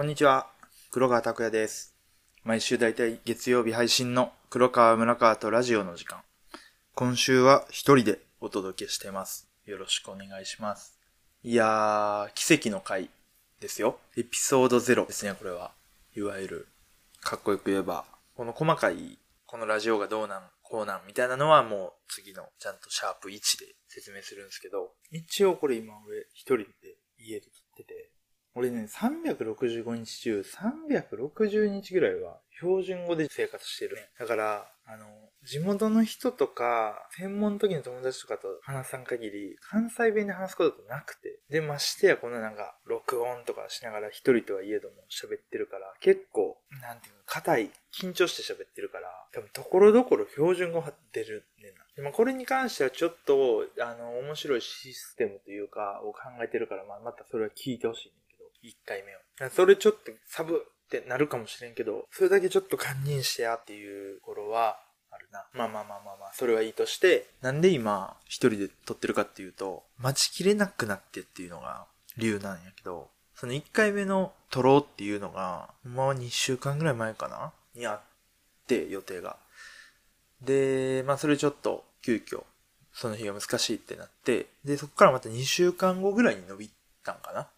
こんにちは。黒川拓也です。毎週だいたい月曜日配信の黒川村川とラジオの時間。今週は一人でお届けしてます。よろしくお願いします。いやー、奇跡の回ですよ。エピソード0ですね、これは。いわゆる、かっこよく言えば、この細かい、このラジオがどうなん、こうなん、みたいなのはもう次の、ちゃんとシャープ1で説明するんですけど、一応これ今俺一人で家で撮ってて、俺ね、365日中360日ぐらいは標準語で生活してるね。だから、あの、地元の人とか、専門の時の友達とかと話さん限り、関西弁で話すことってなくて。で、ましてやこのなんか、録音とかしながら一人とはいえども喋ってるから、結構、なんていうの、硬い、緊張して喋ってるから、多分ところどころ標準語が出るねんな。でもこれに関してはちょっと、あの、面白いシステムというか、を考えてるから、まあ、またそれは聞いてほしいね、1回目を。それちょっとサブってなるかもしれんけど、それだけちょっと堪忍してやっていうところは、あるな。まあまあまあまあまあ、それはいいとして、なんで今、一人で撮ってるかっていうと、待ちきれなくなってっていうのが理由なんやけど、その1回目の撮ろうっていうのが、もう2週間ぐらい前かな？にあって、予定が。で、まあそれちょっと、急遽、その日が難しいってなって、で、そこからまた2週間後ぐらいに伸びたんかな？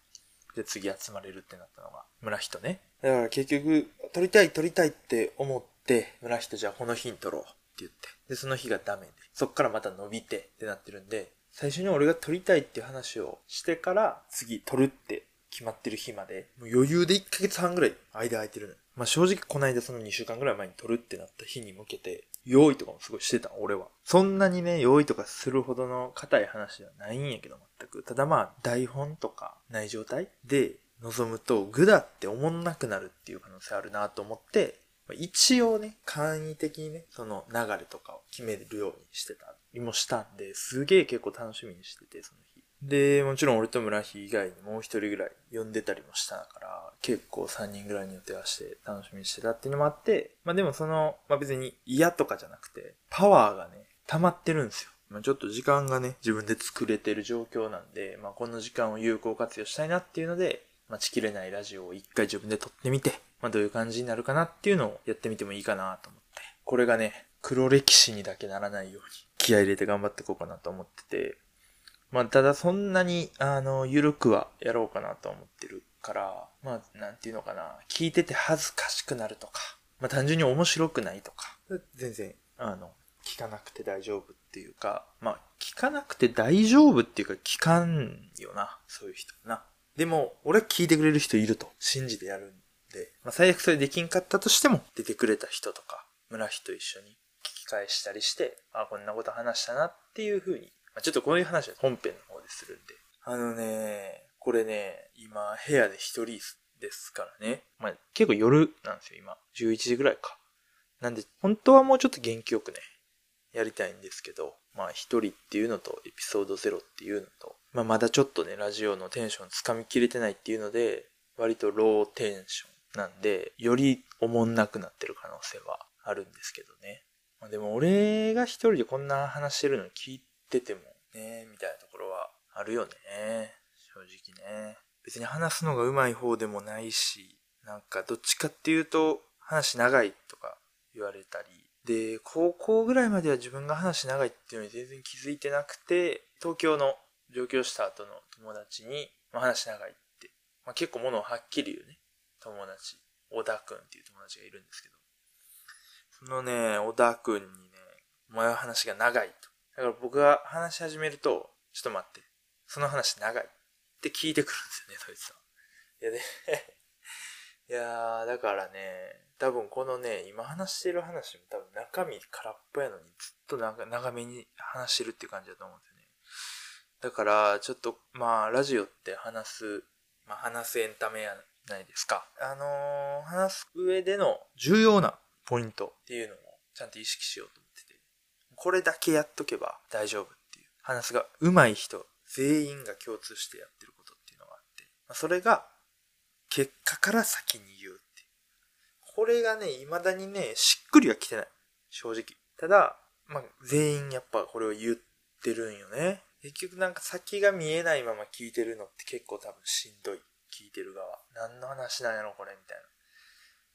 で、次集まれるってなったのが、村人ね。だから結局、撮りたい撮りたいって思って、村人じゃあこの日に撮ろうって言って。で、その日がダメで、そっからまた伸びてってなってるんで、最初に俺が撮りたいっていう話をしてから、次撮るって決まってる日まで、もう余裕で1ヶ月半ぐらい間空いてるの。まあ正直この間その2週間ぐらい前に撮るってなった日に向けて、用意とかもすごいしてた俺は。そんなにね、用意とかするほどの硬い話ではないんやけど、全く。ただまあ、台本とかない状態で臨むと、具だって思んなくなるっていう可能性あるなと思って、まあ一応ね、簡易的にね、その流れとかを決めるようにしてたりもしたんで、すげえ結構楽しみにしてて、その日。で、もちろん俺と村日以外にもう一人ぐらい呼んでたりもしたから、結構3人ぐらいに予定はして楽しみにしてたっていうのもあって、まあでもその、まあ別に嫌とかじゃなくて、パワーがね、溜まってるんですよ。まあちょっと時間がね、自分で作れてる状況なんで、まあこの時間を有効活用したいなっていうので、待ちきれないラジオを一回自分で撮ってみて、まあどういう感じになるかなっていうのをやってみてもいいかなと思って。これがね、黒歴史にだけならないように気合入れて頑張っていこうかなと思ってて、まあ、ただそんなに、あの、ゆるくはやろうかなと思ってるから、まあ、なんていうのかな、聞いてて恥ずかしくなるとか、まあ、単純に面白くないとか、全然、あの、聞かなくて大丈夫っていうか、まあ、聞かなくて大丈夫っていうか、聞かんよな、そういう人な。でも、俺は聞いてくれる人いると信じてやるんで、まあ、最悪それできんかったとしても、出てくれた人とか、村人と一緒に聞き返したりして、あ、こんなこと話したなっていう風にまあちょっとこういう話は本編の方でするんで。あのね、これね、今部屋で一人ですからね。まあ結構夜なんですよ、今。11時ぐらいか。なんで、本当はもうちょっと元気よくね、やりたいんですけど、まあ一人っていうのとエピソード0っていうのと、まあまだちょっとね、ラジオのテンションつかみきれてないっていうので、割とローテンションなんで、より思んなくなってる可能性はあるんですけどね。まあ、でも俺が一人でこんな話してるの聞いててもね、みたいなところはあるよね。正直ね。別に話すのが上手い方でもないし、なんかどっちかっていうと話長いとか言われたり、で、高校ぐらいまでは自分が話長いっていうのに全然気づいてなくて、東京の上京した後の友達に、まあ、話長いって、まあ、結構ものをはっきり言うね、友達、小田くんっていう友達がいるんですけど、そのね、小田くんにね、お前は話が長いと。だから僕が話し始めると、ちょっと待って、その話長いって聞いてくるんですよね、そいつは。いやね、いやー、だからね、多分このね、今話してる話も多分中身空っぽやのにずっと長長めに話してるって感じだと思うんですよね。だから、ちょっと、まあ、ラジオって話す、まあ、話すエンタメやないですか。あのー話す上での重要なポイントっていうのをちゃんと意識しようと。これだけやっとけば大丈夫っていう。話が上手い人全員が共通してやってることっていうのがあって。まあそれが結果から先に言うっていう。これがね、未だにね、しっくりはきてない。正直。ただ、まあ、全員やっぱこれを言ってるんよね。結局なんか先が見えないまま聞いてるのって結構多分しんどい。聞いてる側。何の話なんやろ、これ、みたいな。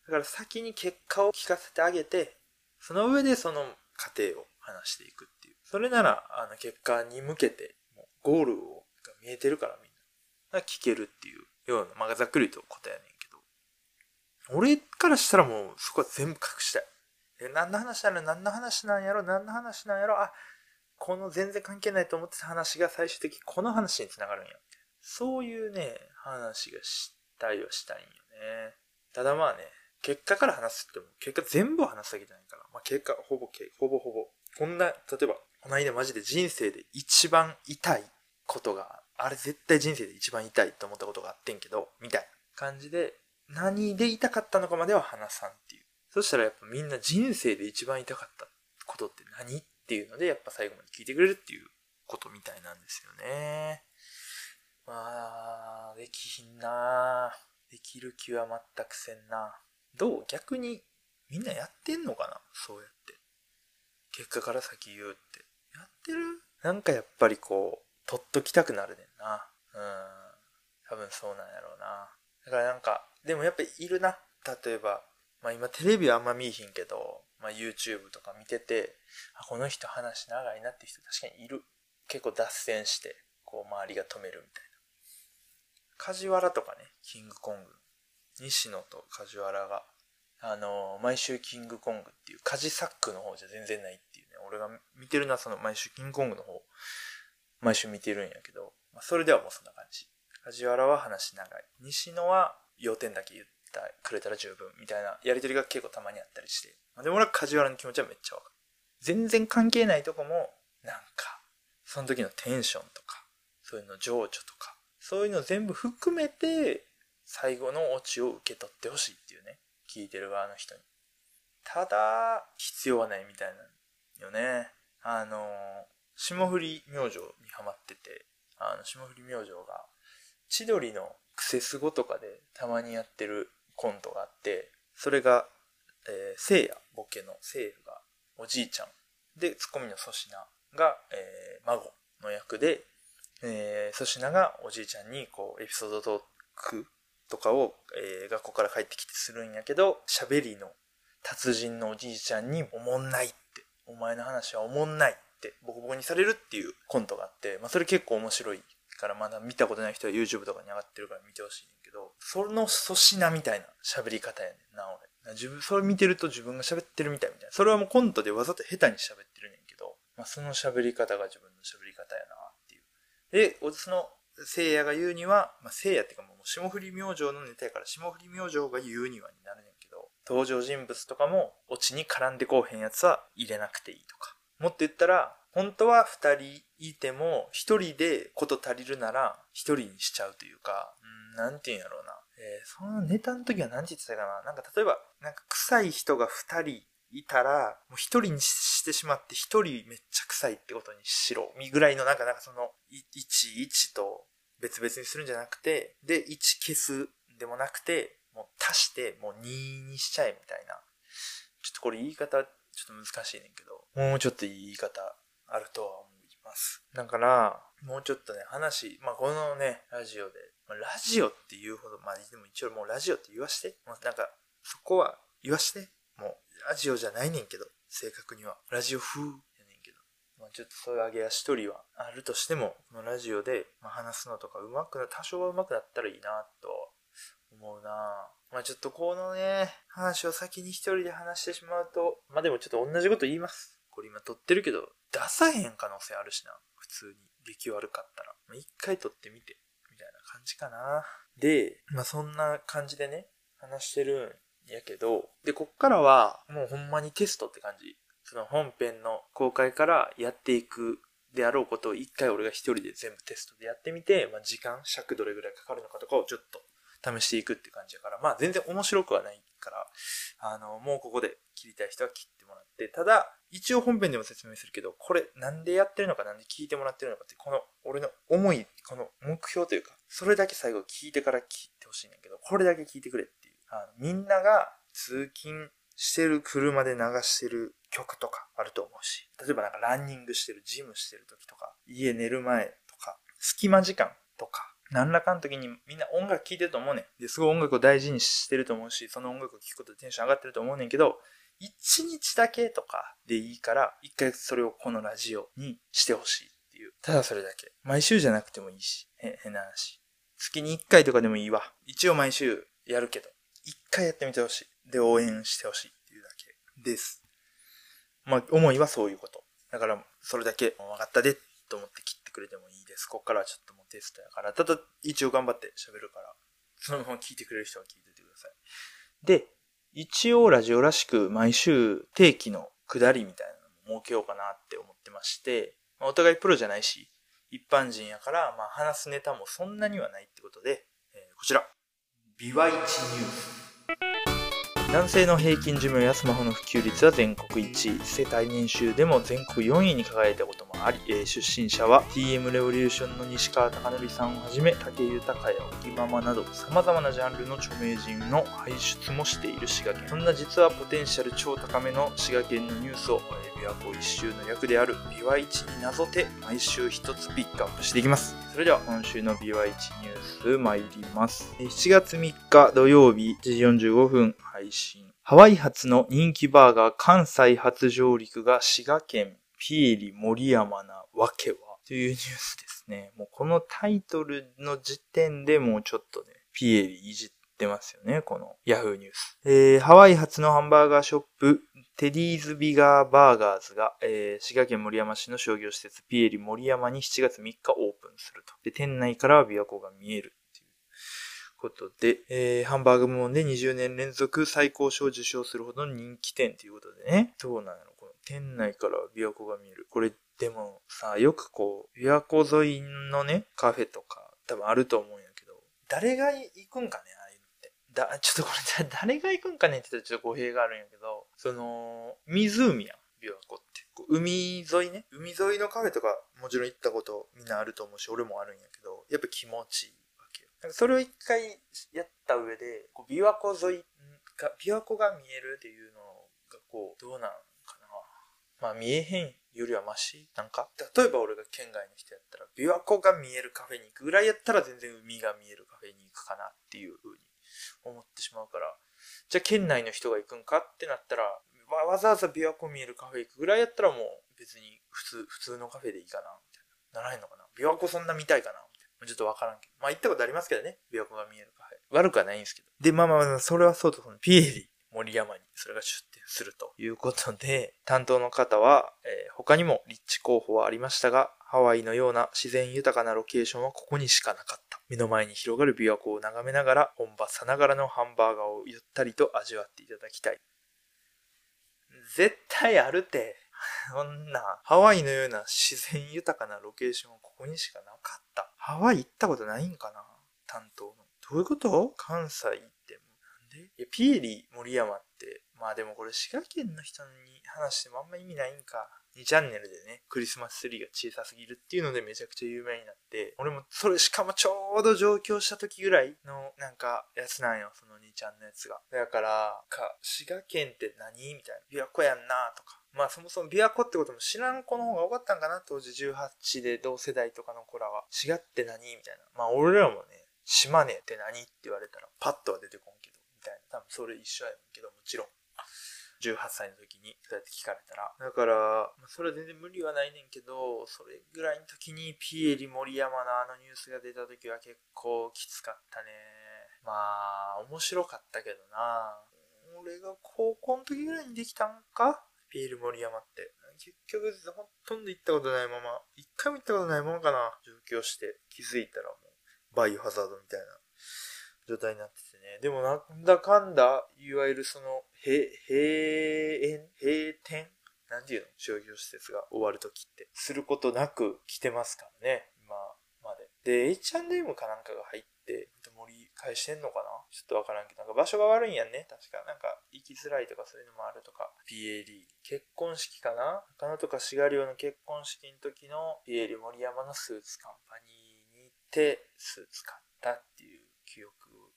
だから先に結果を聞かせてあげて、その上でその過程を話していくっていう。それなら、あの、結果に向けて、もうゴールをが見えてるからみんな。聞けるっていうような、まあ、ざっくりと答えやねんけど。俺からしたらもうそこは全部隠したい。え、何の話なの？何の話なんやろ？何の話なんやろ？あ、この全然関係ないと思ってた話が最終的にこの話につながるんや。そういうね、話がしたいはしたいんよね。ただまあね、結果から話すっても、結果全部話すわけじゃないから。まあ結果、ほぼ、ほぼほぼ。こんな、例えば、この間マジで人生で一番痛いことが、あれ絶対人生で一番痛いと思ったことがあってんけど、みたいな感じで、何で痛かったのかまでは話さんっていう。そしたらやっぱみんな人生で一番痛かったことって何っていうので、やっぱ最後まで聞いてくれるっていうことみたいなんですよね。まあ、できひんなできる気は全くせんなどう？逆にみんなやってんのかな？そうやって。結果から先言うって。やってる？なんかやっぱりこう、取っときたくなるねんな。うん。多分そうなんやろうな。だからなんか、でもやっぱいるな。例えば、まあ今テレビはあんま見いひんけど、まあ YouTube とか見てて、あ、この人話長いなって人確かにいる。結構脱線して、こう周りが止めるみたいな。梶原とかね、キングコング。西野と梶原が、あの、毎週キングコングっていう、カジサックの方じゃ全然ないっていうね、俺が見てるのはその毎週キングコングの方、毎週見てるんやけど、まあ、それではもうそんな感じ。梶原は話長い。西野は要点だけ言ってくれたら十分みたいなやりとりが結構たまにあったりして。まあ、でも俺は梶原の気持ちはめっちゃわかる。全然関係ないとこも、なんか、その時のテンションとか、そういうの情緒とか、そういうの全部含めて、最後のオチを受け取ってほしいっていうね。聞いてる側の人に。ただ、必要はないみたいなよね。あの、霜降り明星にハマってて、あの、霜降り明星が、千鳥のクセスゴとかでたまにやってるコントがあって、それが、えー、聖夜、ボケの聖夜がおじいちゃん。で、ツッコミの粗品が、えー、孫の役で、えー、粗品がおじいちゃんにこうエピソードトークとかを、えー、学校から帰ってきてするんやけど、喋りの達人のおじいちゃんにおもんないって、お前の話はおもんないってボコボコにされるっていうコントがあって、まあそれ結構面白いからまだ見たことない人は YouTube とかに上がってるから見てほしいんやけど、その粗品みたいな喋り方やねんな、俺。自分、それ見てると自分が喋ってるみたいみたいな。それはもうコントでわざと下手に喋ってるねんけど、まあその喋り方が自分の喋り方やなっていう。で、その聖夜が言うには、まあ、聖夜っていうかもう霜降り明星のネタやから霜降り明星が言うにはになるねんけど、登場人物とかもオチに絡んでこうへんやつは入れなくていいとか。もっと言ったら、本当は二人いても、一人でこと足りるなら、一人にしちゃうというか、うん、なんて言うんやろうな。えー、そのネタの時は何て言ってたかな。なんか例えば、なんか臭い人が二人いたら、もう一人にしてしまって一人めっちゃ臭いってことにしろ。みぐらいのなんか、なんかその、1、1と別々にするんじゃなくて、で、1消すでもなくて、もう足して、もう2にしちゃえみたいな。ちょっとこれ言い方、ちょっと難しいねんけど、もうちょっといい言い方あるとは思います。だから、もうちょっとね、話、まあ、このね、ラジオで、まあ、ラジオって言うほど、まあ、でも一応もうラジオって言わして。もうなんか、そこは言わして。ラジオじゃないねんけど、正確には。ラジオ風やねんけどまあ、ちょっとそういう上げ足取りはあるとしても、このラジオで、ま話すのとか上手くな、多少は上手くなったらいいなと思うなまあちょっとこのね、話を先に一人で話してしまうと、まあでもちょっと同じこと言います。これ今撮ってるけど、出さへん可能性あるしな。普通に。出来悪かったら。まあ、一回撮ってみて。みたいな感じかな。で、まあそんな感じでね、話してるやけど、で、こっからは、もうほんまにテストって感じ。その本編の公開からやっていくであろうことを一回俺が一人で全部テストでやってみて、まあ、時間、尺どれぐらいかかるのかとかをちょっと試していくって感じだから、まあ全然面白くはないから、あの、もうここで切りたい人は切ってもらって、ただ、一応本編でも説明するけど、これなんでやってるのかなんで聞いてもらってるのかって、この俺の思い、この目標というか、それだけ最後聞いてから聞いてほしいんだけど、これだけ聞いてくれっ。あのみんなが通勤してる車で流してる曲とかあると思うし、例えばなんかランニングしてる、ジムしてる時とか、家寝る前とか、隙間時間とか、何らかの時にみんな音楽聴いてると思うねん。で、すごい音楽を大事にしてると思うし、その音楽を聴くことでテンション上がってると思うねんけど、一日だけとかでいいから、一回それをこのラジオにしてほしいっていう。ただそれだけ。毎週じゃなくてもいいし、変な話。月に一回とかでもいいわ。一応毎週やるけど、一回やってみてほしい。で、応援してほしいっていうだけです。まあ、思いはそういうこと。だから、それだけ分かったでと思って切ってくれてもいいです。こっからはちょっともうテストやから。ただ、一応頑張って喋るから、そのまま聞いてくれる人は聞いててください。で、一応ラジオらしく毎週定期の下りみたいなのも設けようかなって思ってまして、まあ、お互いプロじゃないし、一般人やから、まあ話すネタもそんなにはないってことで、えー、こちら。ビワイチニュース。男性の平均寿命やスマホの普及率は全国1位。世帯年収でも全国4位に輝いたこともあり、えー、出身者は TM レボリューションの西川貴教さんをはじめ武豊や沖ママなど様々なジャンルの著名人の輩出もしている滋賀県。そんな実はポテンシャル超高めの滋賀県のニュースを、琵琶湖一周の略である琵琶一になぞて毎週一つピックアップしていきます。それでは今週の琵琶一ニュース参ります7月3日土曜日1時45分配信。ハワイ発の人気バーガー関西初上陸が滋賀県ピエリ森山なわけは？というニュースですね。もうこのタイトルの時点でもうちょっとね、ピエリいじってますよね、このヤフーニュース。えー、ハワイ発のハンバーガーショップ、テディーズビガーバーガーズが、えー、滋賀県森山市の商業施設ピエリ森山に7月3日オープンすると。で、店内からは琵琶湖が見えるっていう。ことで、えー、ハンバーグ部門で20年連続最高賞受賞するほどの人気店ということでね。そうなの？この店内からは琵琶湖が見える。これ、でもさ、よくこう、琵琶湖沿いのね、カフェとか多分あると思うんやけど、誰が行くんかね、ああいうのって。だ、ちょっとこれ、誰が行くんかねって言ったらちょっと語弊があるんやけど、その、湖やん、琵琶湖って。海沿いね。海沿いのカフェとかもちろん行ったことみんなあると思うし、俺もあるんやけど、やっぱ気持ちいいわけよ。なんかそれを一回やった上で、こう琵琶湖沿いが、琵琶湖が見えるっていうのがこう、どうなんかな。まあ見えへんよりはマシ？なんか、例えば俺が県外の人やったら、琵琶湖が見えるカフェに行くぐらいやったら全然海が見えるカフェに行くかなっていう風に思ってしまうから、じゃあ県内の人が行くんかってなったら、わざわざ琵琶湖見えるカフェ行くぐらいやったらもう別に普通、普通のカフェでいいかなみたいな。ならへんのかな琵琶湖そんな見たいかなちょっとわからんけど。まあ行ったことありますけどね。琵琶湖が見えるカフェ。悪くはないんですけど。で、まあまあ、それはそうと、そのピエリ森山にそれが出店するということで、担当の方は、えー、他にも立地候補はありましたが、ハワイのような自然豊かなロケーションはここにしかなかった。目の前に広がる琵琶湖を眺めながら、本場さながらのハンバーガーをゆったりと味わっていただきたい。絶対あるて。そんな、ハワイのような自然豊かなロケーションはここにしかなかった。ハワイ行ったことないんかな？担当の。どういうこと？関西行っても。なんでいや、ピエリ森山って、まあでもこれ滋賀県の人に話してもあんま意味ないんか。2チャンネルでね、クリスマスツリーが小さすぎるっていうのでめちゃくちゃ有名になって、俺もそれしかもちょうど上京した時ぐらいのなんかやつなんよ、その2ちゃんのやつが。だから、か、滋賀県って何？みたいな。琵琶湖やんなとか。まあそもそも琵琶湖ってことも知らん子の方が多かったんかな、当時18で同世代とかの子らは。滋賀って何？みたいな。まあ俺らもね、島根って何？って言われたらパッとは出てこんけど、みたいな。多分それ一緒やんけど、もちろん。18歳の時にそうやって聞かれたら。だから、それは全然無理はないねんけど、それぐらいの時にピエリ森山のあのニュースが出た時は結構きつかったね。まあ、面白かったけどな。俺が高校の時ぐらいにできたんか？ピエリ森山って。結局、ほとんど行ったことないまま、一回も行ったことないままかな。上京して気づいたらもう、バイオハザードみたいな状態になっててね。でもなんだかんだ、いわゆるその、閉、閉園閉店なんていうの？商業施設が終わるときって。することなく来てますからね。今まで。で、H&M かなんかが入って、盛り返してんのかな？ちょっとわからんけど、なんか場所が悪いんやんね。確か。なんか、行きづらいとかそういうのもあるとか。ピエリ。結婚式かな？中野とか滋賀寮の結婚式の時のピエリ森山のスーツカンパニーに行って、スーツ買ったっていう記憶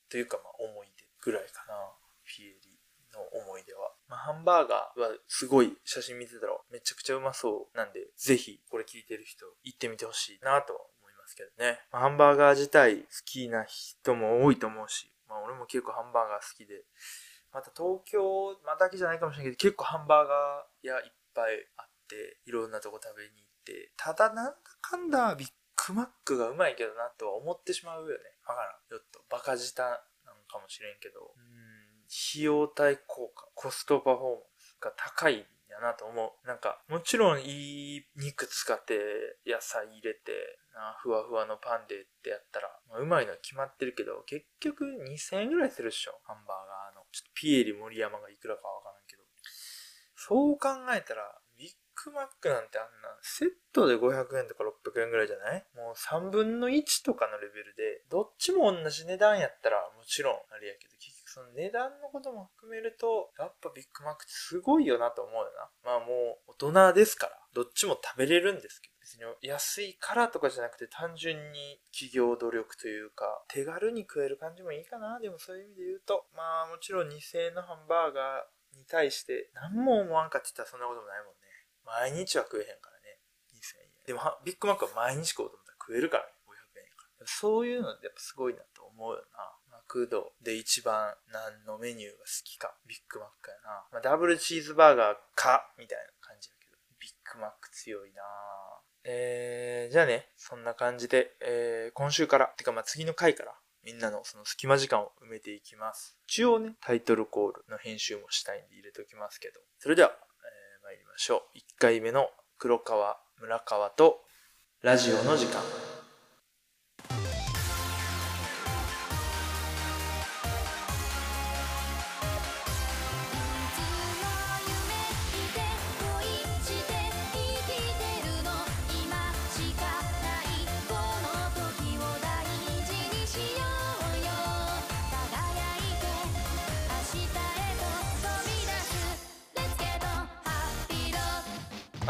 というか、まあ思い出ぐらいかな。ピエリ。の思い出は。まあ、ハンバーガーはすごい写真見てたらめちゃくちゃうまそうなんで、ぜひこれ聞いてる人行ってみてほしいなと思いますけどね。まハンバーガー自体好きな人も多いと思うし、まあ俺も結構ハンバーガー好きで、また東京、まあだけじゃないかもしれないけど、結構ハンバーガー屋いっぱいあって、いろんなとこ食べに行って、ただなんだかんだビッグマックがうまいけどなとは思ってしまうよね。わからん。ちょっとバカ舌なんかもしれんけど、うん、費用対効果、コストパフォーマンスが高いやなと思う。なんか、もちろんいい肉使って野菜入れて、なふわふわのパンでってやったら、まあ、うまいのは決まってるけど、結局2000円ぐらいするっしょ。ハンバーガーの。ちょっとピエリ森山がいくらかわからんけど。そう考えたら、ビッグマックなんてあんな、セットで500円とか600円ぐらいじゃない？もう3分の1とかのレベルで、どっちも同じ値段やったらもちろん値段のことも含めると、やっぱビッグマックってすごいよなと思うよな。まあもう大人ですから、どっちも食べれるんですけど、別に安いからとかじゃなくて単純に企業努力というか、手軽に食える感じもいいかな。でもそういう意味で言うと、まあもちろん2000円のハンバーガーに対して何も思わんかって言ったらそんなこともないもんね。毎日は食えへんからね。2000円。でも、ビッグマックは毎日食おうと思ったら食えるからね。500円から。そういうのってやっぱすごいなと思うよな。マクドで一番何のメニューが好きか。ビッグマックやな。まあ、ダブルチーズバーガーか、みたいな感じだけど。ビッグマック強いなえー、じゃあね、そんな感じで、えー、今週から、てかまあ次の回から、みんなのその隙間時間を埋めていきます。一応ね、タイトルコールの編集もしたいんで入れておきますけど。それではえ、参りましょう。1回目の黒川、村川とラジオの時間。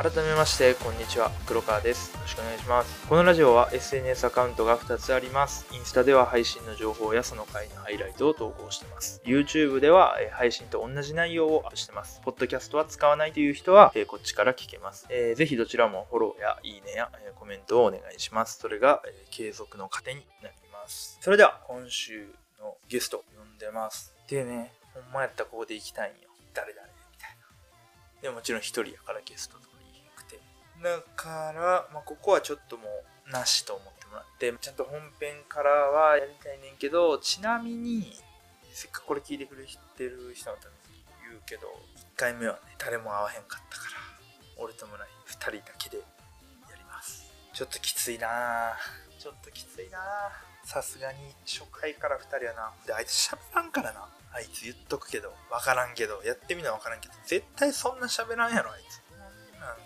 改めまして、こんにちは。黒川です。よろしくお願いします。このラジオは SNS アカウントが2つあります。インスタでは配信の情報やその回のハイライトを投稿してます。YouTube では配信と同じ内容をアップしてます。ポッドキャストは使わないという人はこっちから聞けます。えー、ぜひどちらもフォローやいいねやコメントをお願いします。それが継続の糧になります。それでは今週のゲスト呼んでます。でね、ほんまやったらここで行きたいんよ。誰々みたいな。でもちろん一人やからゲストと。だから、まあ、ここはちょっともう、なしと思ってもらって、ちゃんと本編からはやりたいねんけど、ちなみに、せっかくこれ聞いてくれてる人のために言うけど、1回目はね、誰も会わへんかったから、俺と村井2人だけでやります。ちょっときついなちょっときついなさすがに初回から2人はな。で、あいつ喋らんからな。あいつ言っとくけど、わからんけど、やってみなわからんけど、絶対そんな喋らんやろ、あいつ。なん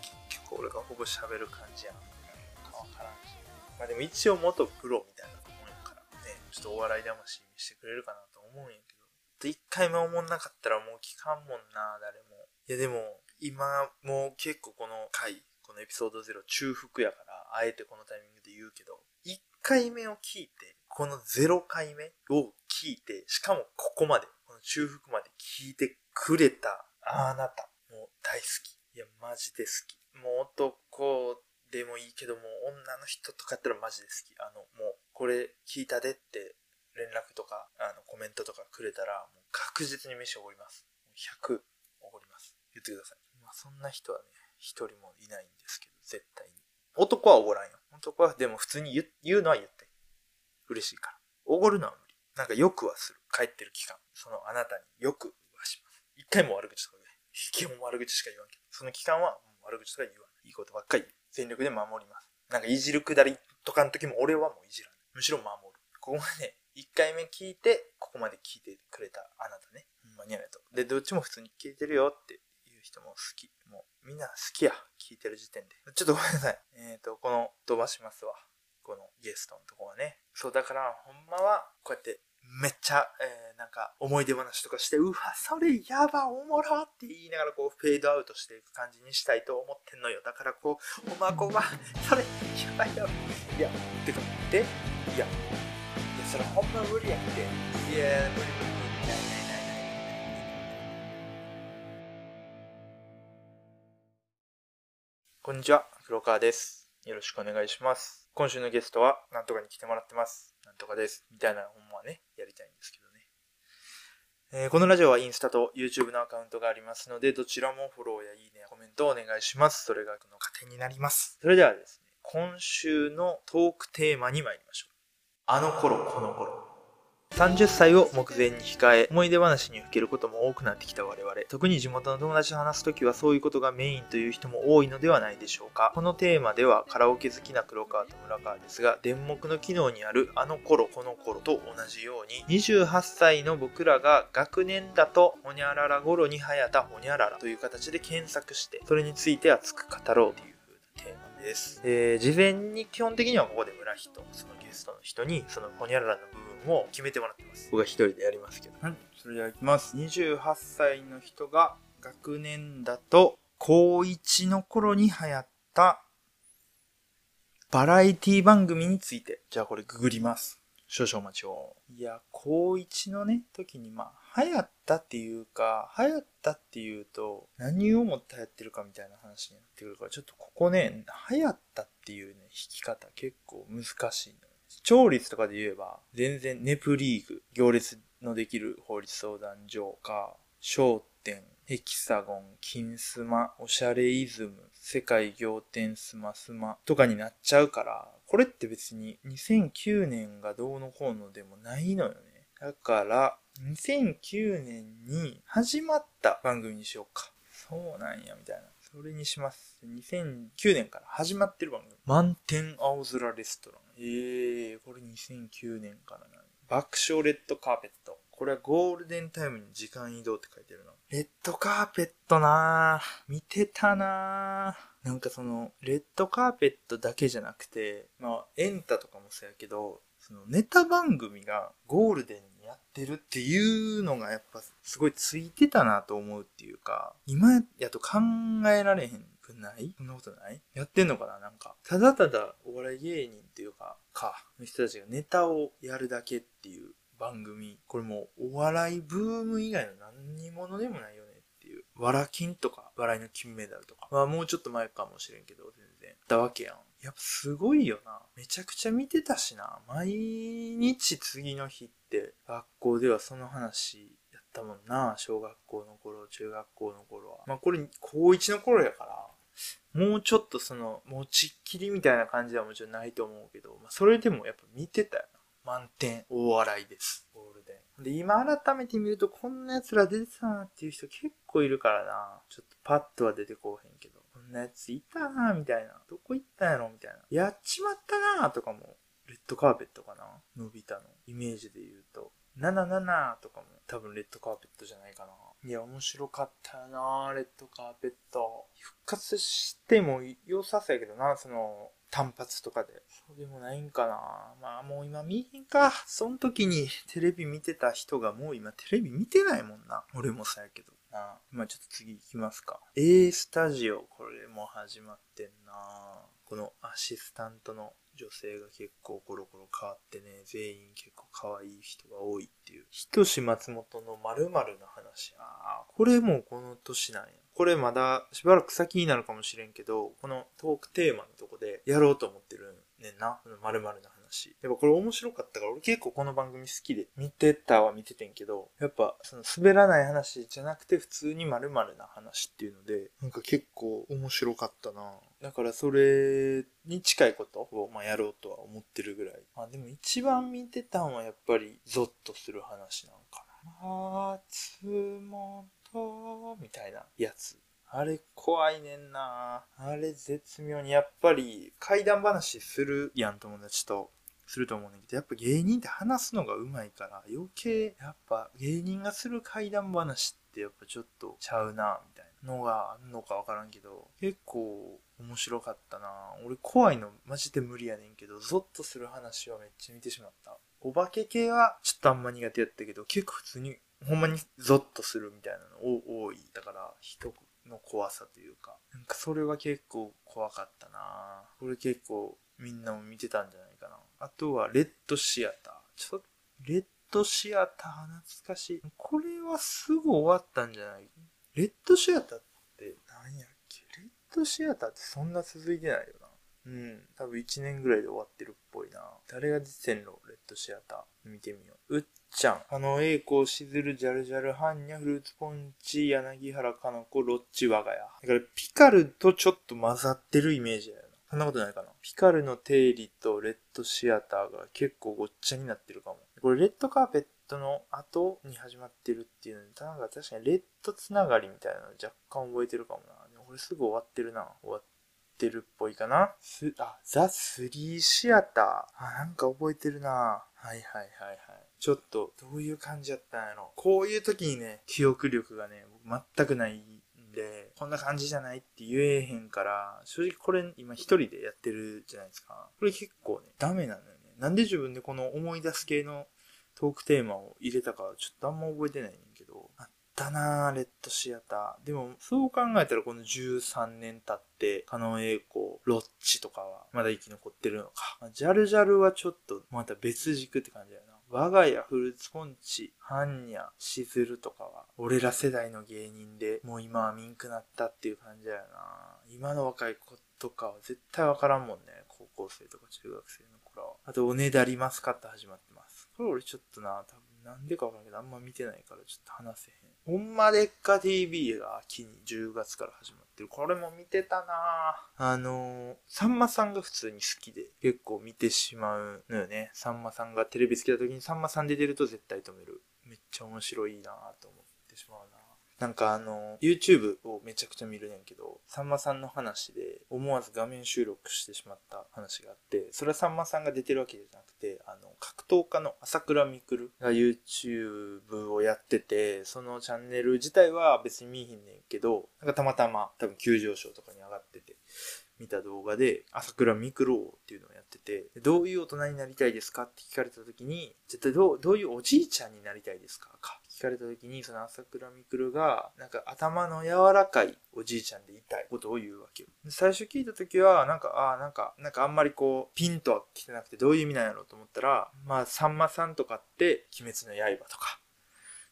俺がほぼ喋る感じやん。かわからんし。まあでも一応元プロみたいなもんやからね、ちょっとお笑い魂見してくれるかなと思うんやけど。一回目思んなかったらもう聞かんもんな、誰も。いやでも、今もう結構この回、このエピソード0中腹やから、あえてこのタイミングで言うけど、1回目を聞いて、この0回目を聞いて、しかもここまで、この中腹まで聞いてくれたあなた、もう大好き。いや、マジで好き。もう男でもいいけども、女の人とかやったらマジで好き。あの、もう、これ聞いたでって連絡とか、あの、コメントとかくれたら、もう確実に飯おごります。100おごります。言ってください。まあ、そんな人はね、一人もいないんですけど、絶対に。男はおごらんよ。男はでも普通に言うのは言って。嬉しいから。おごるのは無理。なんかよくはする。帰ってる期間。そのあなたによくはします。一回も悪口とかね。基本悪口しか言わんけど。その期間は悪口とか言わない。いいことばっかり全力で守ります。なんかいじるくだりとかの時も俺はもういじらない。むしろ守る。ここまで、1回目聞いて、ここまで聞いてくれたあなたね。ほんまにありがと。で、どっちも普通に聞いてるよっていう人も好き。もうみんな好きや。聞いてる時点で。ちょっとごめんなさい。えっ、ー、と、この飛ばしますわ。このゲストのとこはね。そう、だから、ほんまは、こうやってめっちゃ、えー、なんか思い出話とかして、うわ、それやば、おもろって言いながらこうフェードアウトしていく感じにしたいと思ってんのよ。だからこう、おまこは、それ、やばいやばい。いや、てか、で、いや、いや、それほんま無理やって。いや、無理無理無理。ないないないない。こんにちは、黒川です。よろしくお願いします。今週のゲストは、なんとかに来てもらってます。なんとかです。みたいなね、やりたいんですけどね。えーこのラジオはインスタと YouTube のアカウントがありますので、どちらもフォローやいいねコメントをお願いします。それがこの糧になります。それではですね、今週のトークテーマに参りましょう。あの頃この頃。30歳を目前に控え、思い出話にふけることも多くなってきた我々。特に地元の友達と話すときはそういうことがメインという人も多いのではないでしょうか。このテーマではカラオケ好きな黒川と村川ですが、電目の機能にあるあの頃この頃と同じように、28歳の僕らが学年だと、ほにゃらら頃に流行ったほにゃららという形で検索して、それについて熱く語ろうというテーマです。えー事前に基本的にはここで村人、そのゲストの人に、そのほにゃららの部分を決めてもらってます。僕は一人でやりますけど。はい。それではいきます。28歳の人が学年だと、高1の頃に流行った、バラエティ番組について。じゃあこれググります。少々お待ちを。いや、高1のね、時にまあ、流行ったっていうか、流行ったっていうと、何をもって流行ってるかみたいな話になってくるから、ちょっとここね、流行ったっていうね、弾き方結構難しい。視聴率とかで言えば、全然ネプリーグ、行列のできる法律相談所か、商店、ヘキサゴン、金スマ、おしゃれイズム、世界仰天スマスマとかになっちゃうから、これって別に2009年がどうのこうのでもないのよね。だから、2009年に始まった番組にしようか。そうなんや、みたいな。それにします。2009年から始まってる番組。満天青空レストラン。えー、これ2009年からな。爆笑レッドカーペット。これはゴールデンタイムに時間移動って書いてるな。レッドカーペットなぁ。見てたなぁ。なんかその、レッドカーペットだけじゃなくて、まあ、エンタとかもそうやけど、そのネタ番組がゴールデンにやってるっていうのがやっぱすごいついてたなと思うっていうか、今やと考えられへんくない？そんなことない？やってんのかななんか。ただただお笑い芸人っていうか、か、の人たちがネタをやるだけっていう番組。これもうお笑いブーム以外の何にものでもないよねっていう。わら金とか、笑いの金メダルとか。まあもうちょっと前かもしれんけど、全然。だわけやん。やっぱすごいよな。めちゃくちゃ見てたしな。毎日次の日って学校ではその話やったもんな。小学校の頃、中学校の頃は。まあこれ高1の頃やから、もうちょっとその、持ちっきりみたいな感じはもちろんないと思うけど、まあそれでもやっぱ見てたよな。満点、大笑いです。ゴールデン。で、今改めて見るとこんな奴ら出てたなっていう人結構いるからな。ちょっとパッとは出てこうへんけど。こんなやついたなみたいな。どこ行ったんやろみたいな。やっちまったなとかも。レッドカーペットかなのび太のイメージで言うと。77とかも多分レッドカーペットじゃないかな。いや、面白かったよなレッドカーペット。復活しても良さそうやけどな、その、単発とかで。そうでもないんかな。まあもう今見えへんか。その時にテレビ見てた人がもう今テレビ見てないもんな。俺もそうやけど。なまあちょっと次行きますか。A スタジオ、これも始まってんなこのアシスタントの女性が結構コロコロ変わってね、全員結構可愛い人が多いっていう。ひとし松本の〇〇の話。ああ、これもこの年なんや。これまだしばらく先になるかもしれんけど、このトークテーマのとこでやろうと思ってるねんな。この〇〇の話。しやっぱこれ面白かったから、俺結構この番組好きで見てたは見ててんけど、やっぱその滑らない話じゃなくて普通に〇〇な話っていうので、なんか結構面白かったなだからそれに近いことをまあやろうとは思ってるぐらい。まあでも一番見てたんはやっぱりゾッとする話なんかな。松本みたいなやつ。あれ怖いねんなあれ絶妙にやっぱり怪談話するやん友達と。すると思うんだけど、やっぱ芸人って話すのが上手いから、余計やっぱ芸人がする怪談話ってやっぱちょっとちゃうなみたいなのがあんのかわからんけど、結構面白かったな俺怖いのマジで無理やねんけど、ゾッとする話はめっちゃ見てしまった。お化け系はちょっとあんま苦手やったけど、結構普通にほんまにゾッとするみたいなの多い。だから人の怖さというか、なんかそれは結構怖かったなこれ結構みんなも見てたんじゃない？あとはレッドシアター。ちょっと、レッドシアター懐かしい。これはすぐ終わったんじゃない？レッドシアターって何やっけ？レッドシアターってそんな続いてないよな。うん。多分1年ぐらいで終わってるっぽいな。誰が出てんの？レッドシアター。見てみよう。うっちゃん。あの、栄光、しずる、ジャルジャル、ハンニャ、フルーツポンチ、柳原かの子、ロッチ、我が家。だから、ピカルとちょっと混ざってるイメージだよ。そんなことないかな。ピカルの定理とレッドシアターが結構ごっちゃになってるかも。これ、レッドカーペットの後に始まってるっていうのに、なんか確かにレッドつながりみたいなの若干覚えてるかもな。でもこれすぐ終わってるな。終わってるっぽいかな。す、あ、ザ・スリーシアター。あ、なんか覚えてるな。はいはいはいはい。ちょっと、どういう感じやったんやろ。こういう時にね、記憶力がね、僕全くないんで、こんな感じじゃないって言えへんから、正直これ今一人でやってるじゃないですか。これ結構ね、ダメなのよね。なんで自分でこの思い出す系のトークテーマを入れたかちょっとあんま覚えてないねんけど、あったなぁ、レッドシアター。でも、そう考えたらこの13年経って、カノエイコ、ロッチとかはまだ生き残ってるのか。まあジャルジャルはちょっとまた別軸って感じだよな。我が家、フルーツポンチ、ハンニャ、シズルとかは、俺ら世代の芸人で、もう今はミンクなったっていう感じだよな。今の若い子とかは絶対わからんもんね。高校生とか中学生の頃は。あと、おねだりますかって始まってます。これ俺ちょっとな、多分なんでかわからんけど、あんま見てないからちょっと話せへん。ほんまでっか TV が秋に10月から始まるってる。これも見てたなあの、さんまさんが普通に好きで結構見てしまうのよね。さんまさんがテレビ好きな時にさんまさん出てると絶対止める。めっちゃ面白いなと思ってしまうななんかあの、YouTube をめちゃくちゃ見るねんけど、さんまさんの話で思わず画面収録してしまった話があって、それはさんまさんが出てるわけじゃなくて、あの、格闘家の朝倉未来が YouTube をやってて、そのチャンネル自体は別に見えへんねんけど、なんかたまたま多分急上昇とかに上がってて、見た動画で、朝倉未来っていうのをやってて、どういう大人になりたいですかって聞かれた時に、絶対どう、どういうおじいちゃんになりたいですかか。かれた時に、その朝倉未来が、なんか頭の柔らかいおじいちゃんでいたいことを言うわけよ。最初聞いた時は、なんか、ああ、なんか、なんかあんまりこう、ピンとは来てなくてどういう意味なんやろうと思ったら、まあ、さんまさんとかって、鬼滅の刃とか、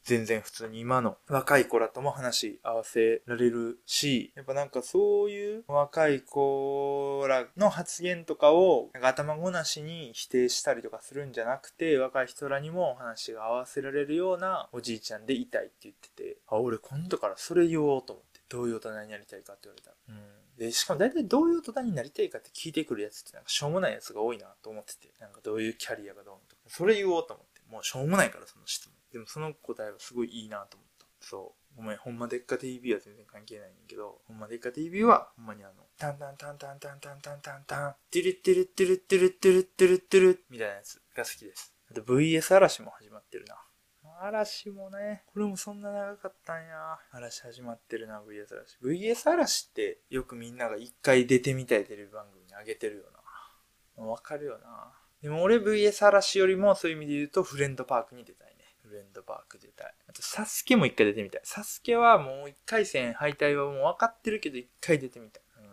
全然普通に今の若い子らとも話し合わせられるし、やっぱなんかそういう若い子らの発言とかをなんか頭ごなしに否定したりとかするんじゃなくて、若い人らにも話が合わせられるようなおじいちゃんでいたいって言ってて、あ、俺今度からそれ言おうと思って、どういう大人になりたいかって言われたら。うん。で、しかも大体どういう大人になりたいかって聞いてくるやつってなんかしょうもないやつが多いなと思ってて、なんかどういうキャリアがどうのとか、それ言おうと思って、もうしょうもないからその質問。でもその答えはすごいいいなと思った。そう。ごめん、ほんまでっか TV は全然関係ないねんけど、ほんまでっか TV は、ほんまにあの、タンタンタンタンタンタンタンタンタン、ティルティルティルティルティルティルティルみたいなやつが好きです。あと VS 嵐も始まってるな。嵐もね、これもそんな長かったんや。嵐始まってるな、VS 嵐。VS 嵐ってよくみんなが一回出てみたいテレビ番組に上げてるよな。わかるよな。でも俺 VS 嵐よりもそういう意味で言うとフレンドパークに出たいね。フレンドパーク出たい。あとサスケも一回出てみたい。サスケはもう一回戦敗退はもう分かってるけど一回出てみたい。うん。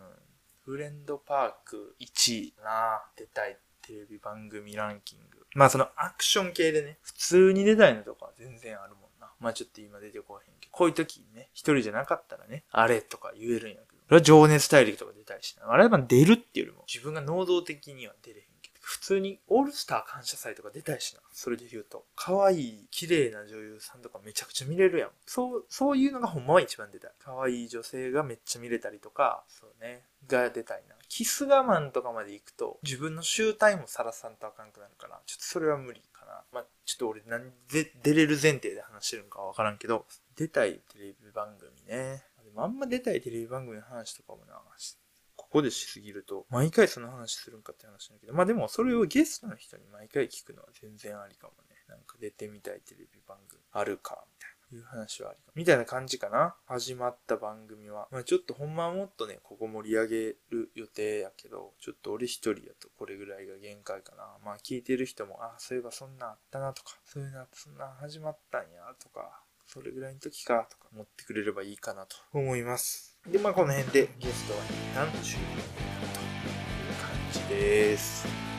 フレンドパーク1位な出たいテレビ番組ランキング。まあそのアクション系でね、普通に出たいのとか全然あるもんな。まあちょっと今出てこへんけど、こういう時にね、一人じゃなかったらね、あれとか言えるんやけど。それは情熱大陸とか出たいしな。あれは出るっていうよりも、自分が能動的には出れへん。普通にオールスター感謝祭とか出たいしな。それで言うと。可愛い、綺麗な女優さんとかめちゃくちゃ見れるやん。そう、そういうのがほんまは一番出たい。可愛い女性がめっちゃ見れたりとか、そうね。が出たいな。キス我慢とかまで行くと、自分の集大もさらさんとあかんくなるから、ちょっとそれは無理かな。まあ、ちょっと俺何で出れる前提で話してるんかわからんけど、出たいテレビ番組ね。でもあんま出たいテレビ番組の話とかもな、ここでしすぎると、毎回その話するんかって話なんだけど、まあでもそれをゲストの人に毎回聞くのは全然ありかもね。なんか出てみたいテレビ番組あるか、みたいな。いう話はありか。みたいな感じかな。始まった番組は。まあちょっとほんまはもっとね、ここ盛り上げる予定やけど、ちょっと俺一人やとこれぐらいが限界かな。まあ聞いてる人も、あ、そういえばそんなあったなとか、そういうな、そんな始まったんやとか、それぐらいの時かとか思ってくれればいいかなと思います。で、まあこの辺でゲストは一旦終了という感じです。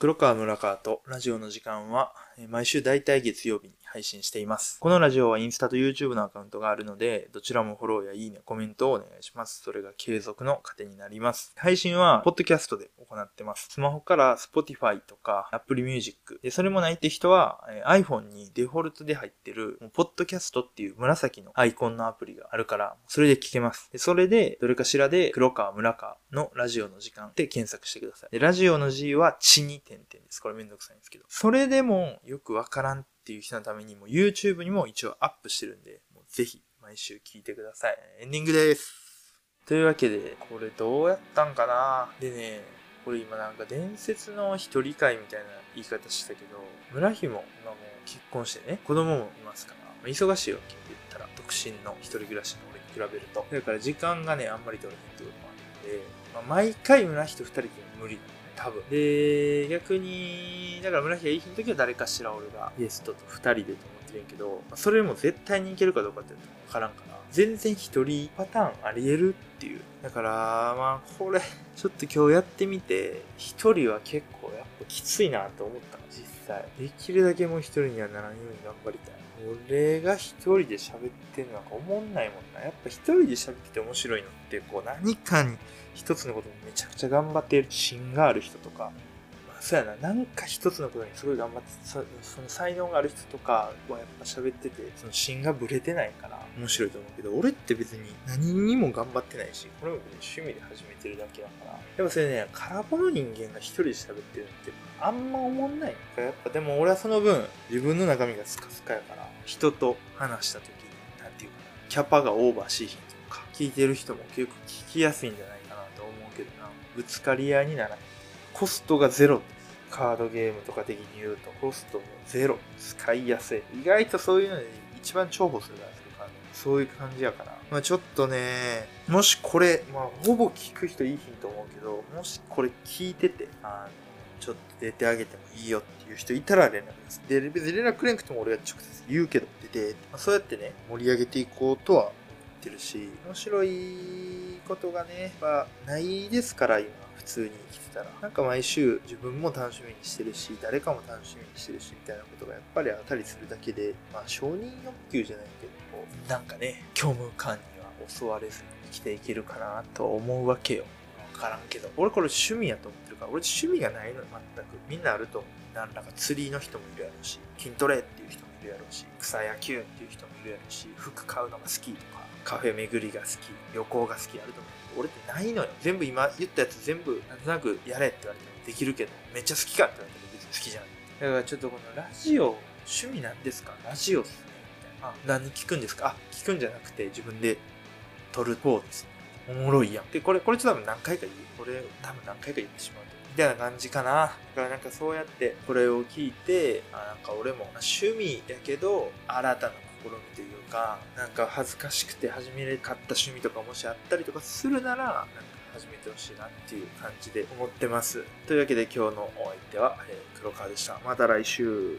黒川村川とラジオの時間は、毎週大体月曜日に配信しています。このラジオはインスタと YouTube のアカウントがあるので、どちらもフォローやいいね、コメントをお願いします。それが継続の糧になります。配信は、ポッドキャストで行ってます。スマホから Spotify とか Apple Music。で、それもないって人は、iPhone にデフォルトで入ってる、ポッドキャストっていう紫のアイコンのアプリがあるから、それで聞けます。で、それで、どれかしらで、黒川村川のラジオの時間で検索してください。で、ラジオの G は血に点々です。これめんどくさいんですけど。それでもよくわからんっていう人のためにも YouTube にも一応アップしてるんで、もうぜひ毎週聞いてください。エンディングです。というわけで、これどうやったんかな？でね、これ今なんか伝説の一人会みたいな言い方したけど、村ひも今もう結婚してね、子供もいますから、まあ、忙しいわけって言ったら、独身の一人暮らしの俺に比べると。だから時間がね、あんまり取れへんってこともあるんで、まあ、毎回村人二人って無理なの。多分。で、逆に、だから村木がいい日の時は誰かしら俺がゲストと二人でと思ってるんやけど、それも絶対にいけるかどうかってわからんから、全然一人パターンあり得るっていう。だから、まあ、これ、ちょっと今日やってみて、一人は結構やっぱきついなと思ったの、実際。できるだけもう一人にはならんように頑張りたい。俺が一人で喋ってんのなんか思んないもんな。やっぱ一人で喋ってて面白いのって、こう何かに一つのことにめちゃくちゃ頑張っている芯がある人とか、まあ、そうやな、なんか一つのことにすごい頑張ってそ、その才能がある人とかはやっぱ喋ってて、その芯がぶれてないから面白いと思うけど、俺って別に何にも頑張ってないし、これも別に趣味で始めてるだけだから、やっぱそれね、空っぽの人間が一人で喋ってるってあんま思んない。やっぱでも俺はその分、自分の中身がスカスカやから、人と話した時に、なんていうかな、キャパがオーバーしひんとか、聞いてる人も結構聞きやすいんじゃない？ぶつかり合いにならない。コストがゼロ。カードゲームとか的に言うとコストもゼロ。使いやすい。意外とそういうので一番重宝するからすか、そういう感じやから。まあちょっとね、もしこれ、まあほぼ聞く人いいひんと思うけど、もしこれ聞いてて、あの、ちょっと出てあげてもいいよっていう人いたら連絡です。で、連絡くれなくても俺が直接言うけど、出て、まあ、そうやってね、盛り上げていこうとはってるし、面白いことがね、まあ、ないですから、今、普通に生きてたら。なんか毎週自分も楽しみにしてるし、誰かも楽しみにしてるし、みたいなことがやっぱりあったりするだけで、まあ、承認欲求じゃないけど、こう、なんかね、虚無感には襲われずに生きていけるかなと思うわけよ。わからんけど。俺これ趣味やと思ってるから、俺趣味がないの、全く。みんなあると思う。何らか釣りの人もいるやろうし、筋トレっていう人もいるやろうし、草野球っていう人もいるやろうし、服買うのが好きとか、カフェ巡りが好き、旅行が好きあると思う。俺ってないのよ。全部今言ったやつ全部なんとなくやれって言われてもできるけど、めっちゃ好きかって言われても別に好きじゃない。だからちょっとこのラジオ、趣味なんですか？ラジオっすね。みたいな。あ、何聞くんですかあ、聞くんじゃなくて自分で撮る方ですね。おもろいやん。で、これ、これちょっと多分何回か言う。これ多分何回か言ってしまうみたいな感じかな。だからなんかそうやってこれを聞いて、あなんか俺も趣味やけど、新たな試みというか、なんか恥ずかしくて始めれかった趣味とかもしあったりとかするなら、なんか始めてほしいなっていう感じで思ってます。というわけで今日のお相手は、えー、黒川でした。また来週。